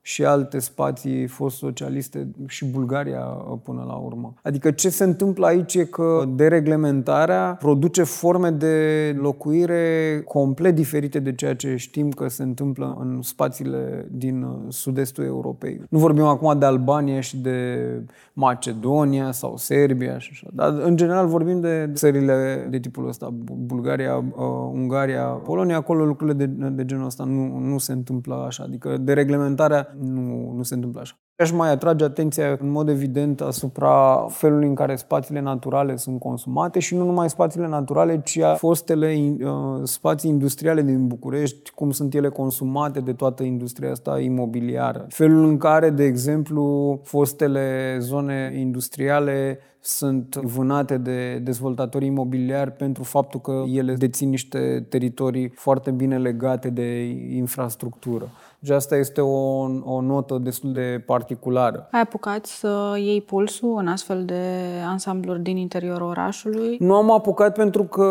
și alte spații fost socialiste și Bulgaria uh, până la urmă. Adică ce se întâmplă aici e că dereglementarea produce forme de locuire complet diferite de ceea ce știm că se întâmplă în spațiile din uh, sud-estul Europei. Nu vorbim acum de Albania și de Macedonia sau Serbia și așa, dar în general vorbim de țările de tipul ăsta, Bulgaria, uh, Ungaria, Polonia, acolo lucrurile de, de genul ăsta nu, nu se întâmplă așa. Adică dereglementarea nu, nu se întâmplă așa. Aș mai atrage atenția în mod evident asupra felului în care spațiile naturale sunt consumate și nu numai spațiile naturale, ci a fostele uh, spații industriale din București, cum sunt ele consumate de toată industria asta imobiliară. Felul în care, de exemplu, fostele zone industriale sunt vânate de dezvoltatori imobiliari pentru faptul că ele dețin niște teritorii foarte bine legate de infrastructură. Și asta este o, o notă destul de particulară. Ai apucat să iei pulsul în astfel de ansambluri din interiorul orașului? Nu am apucat pentru că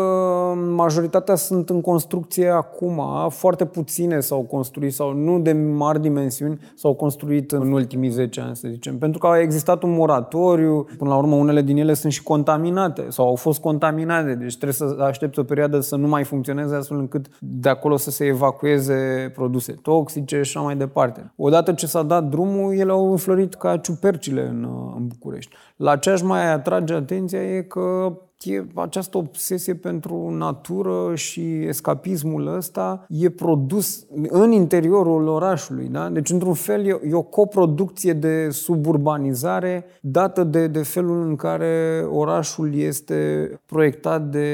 majoritatea sunt în construcție acum. Foarte puține s-au construit sau nu de mari dimensiuni s-au construit în ultimii 10 ani, să zicem. Pentru că a existat un moratoriu, până la urmă unele din ele sunt și contaminate sau au fost contaminate, deci trebuie să aștepți o perioadă să nu mai funcționeze astfel încât de acolo să se evacueze produse toxice, și așa mai departe. Odată ce s-a dat drumul, ele au înflorit ca ciupercile în, în București. La ce aș mai atrage atenția e că e această obsesie pentru natură și escapismul ăsta e produs în interiorul orașului. Da? Deci, într-un fel, e, e o coproducție de suburbanizare dată de, de felul în care orașul este proiectat de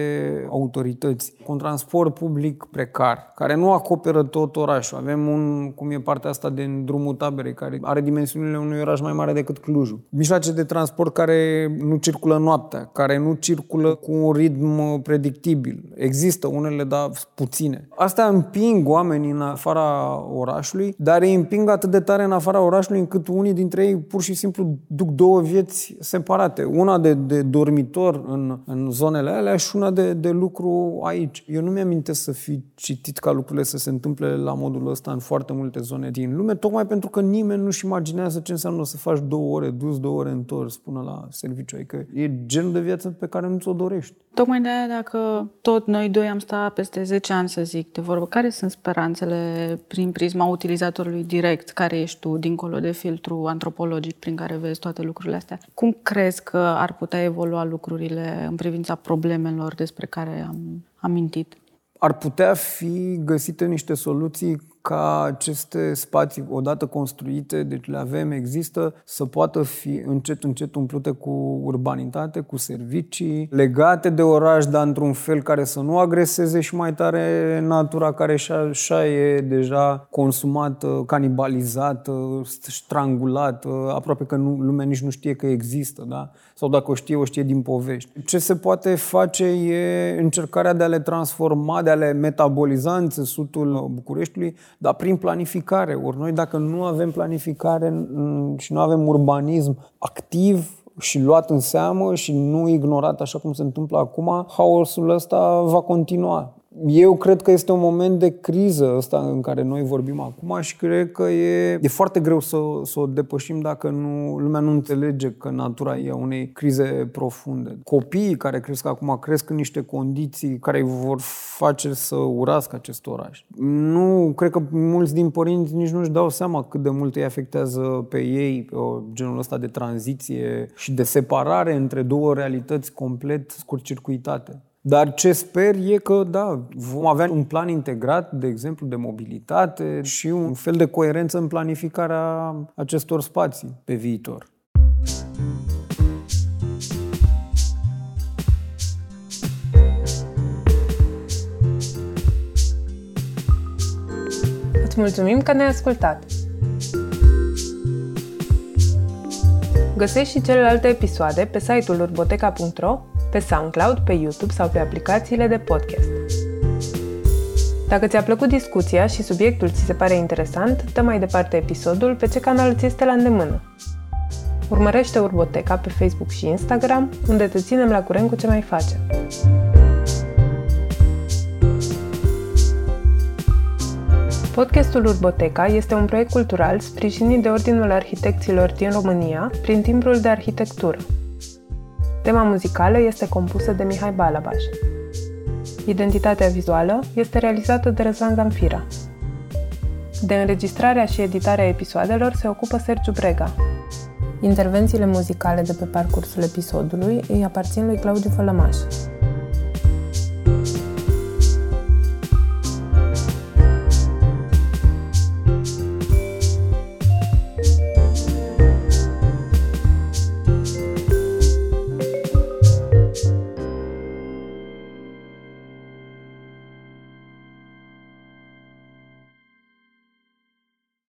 autorități. Cu un transport public precar, care nu acoperă tot orașul. Avem un, cum e partea asta de drumul taberei, care are dimensiunile unui oraș mai mare decât Clujul. Mijloace de transport care nu circulă noaptea, care nu circulă circulă cu un ritm predictibil. Există unele, dar puține. Astea împing oamenii în afara orașului, dar îi împing atât de tare în afara orașului încât unii dintre ei pur și simplu duc două vieți separate. Una de, de dormitor în, în zonele alea și una de, de lucru aici. Eu nu mi-am să fi citit ca lucrurile să se întâmple la modul ăsta în foarte multe zone din lume, tocmai pentru că nimeni nu-și imaginează ce înseamnă să faci două ore dus, două ore întors până la serviciu. Adică e genul de viață pe care nu ți-o dorești. Tocmai de aia, dacă tot noi doi am stat peste 10 ani, să zic, de vorbă, care sunt speranțele prin prisma utilizatorului direct, care ești tu, dincolo de filtru antropologic prin care vezi toate lucrurile astea? Cum crezi că ar putea evolua lucrurile în privința problemelor despre care am amintit? Ar putea fi găsite niște soluții ca aceste spații, odată construite, deci le avem, există, să poată fi încet, încet umplute cu urbanitate, cu servicii, legate de oraș, dar într-un fel care să nu agreseze și mai tare natura care și așa e deja consumată, canibalizată, strangulată, aproape că nu, lumea nici nu știe că există, da? Sau dacă o știe, o știe din povești. Ce se poate face e încercarea de a le transforma, de a le metaboliza în țesutul Bucureștiului, dar prin planificare. Ori noi dacă nu avem planificare și nu avem urbanism activ și luat în seamă și nu ignorat așa cum se întâmplă acum, haosul ăsta va continua eu cred că este un moment de criză ăsta în care noi vorbim acum și cred că e, e foarte greu să, să o depășim dacă nu, lumea nu înțelege că natura e unei crize profunde. Copiii care cresc acum cresc în niște condiții care îi vor face să urască acest oraș. Nu, cred că mulți din părinți nici nu-și dau seama cât de mult îi afectează pe ei pe genul ăsta de tranziție și de separare între două realități complet scurtcircuitate. Dar ce sper e că, da, vom avea un plan integrat, de exemplu, de mobilitate și un fel de coerență în planificarea acestor spații pe viitor. Îți mulțumim că ne-ai ascultat! Găsești și celelalte episoade pe site-ul urboteca.ro pe SoundCloud, pe YouTube sau pe aplicațiile de podcast. Dacă ți-a plăcut discuția și subiectul ți se pare interesant, dă mai departe episodul pe ce canal ți este la îndemână. Urmărește Urboteca pe Facebook și Instagram, unde te ținem la curent cu ce mai facem. Podcastul Urboteca este un proiect cultural sprijinit de Ordinul Arhitecților din România prin timbrul de arhitectură. Tema muzicală este compusă de Mihai Balabaș. Identitatea vizuală este realizată de Răzvan Zamfira. De înregistrarea și editarea episoadelor se ocupă Sergiu Brega. Intervențiile muzicale de pe parcursul episodului îi aparțin lui Claudiu Fălămaș.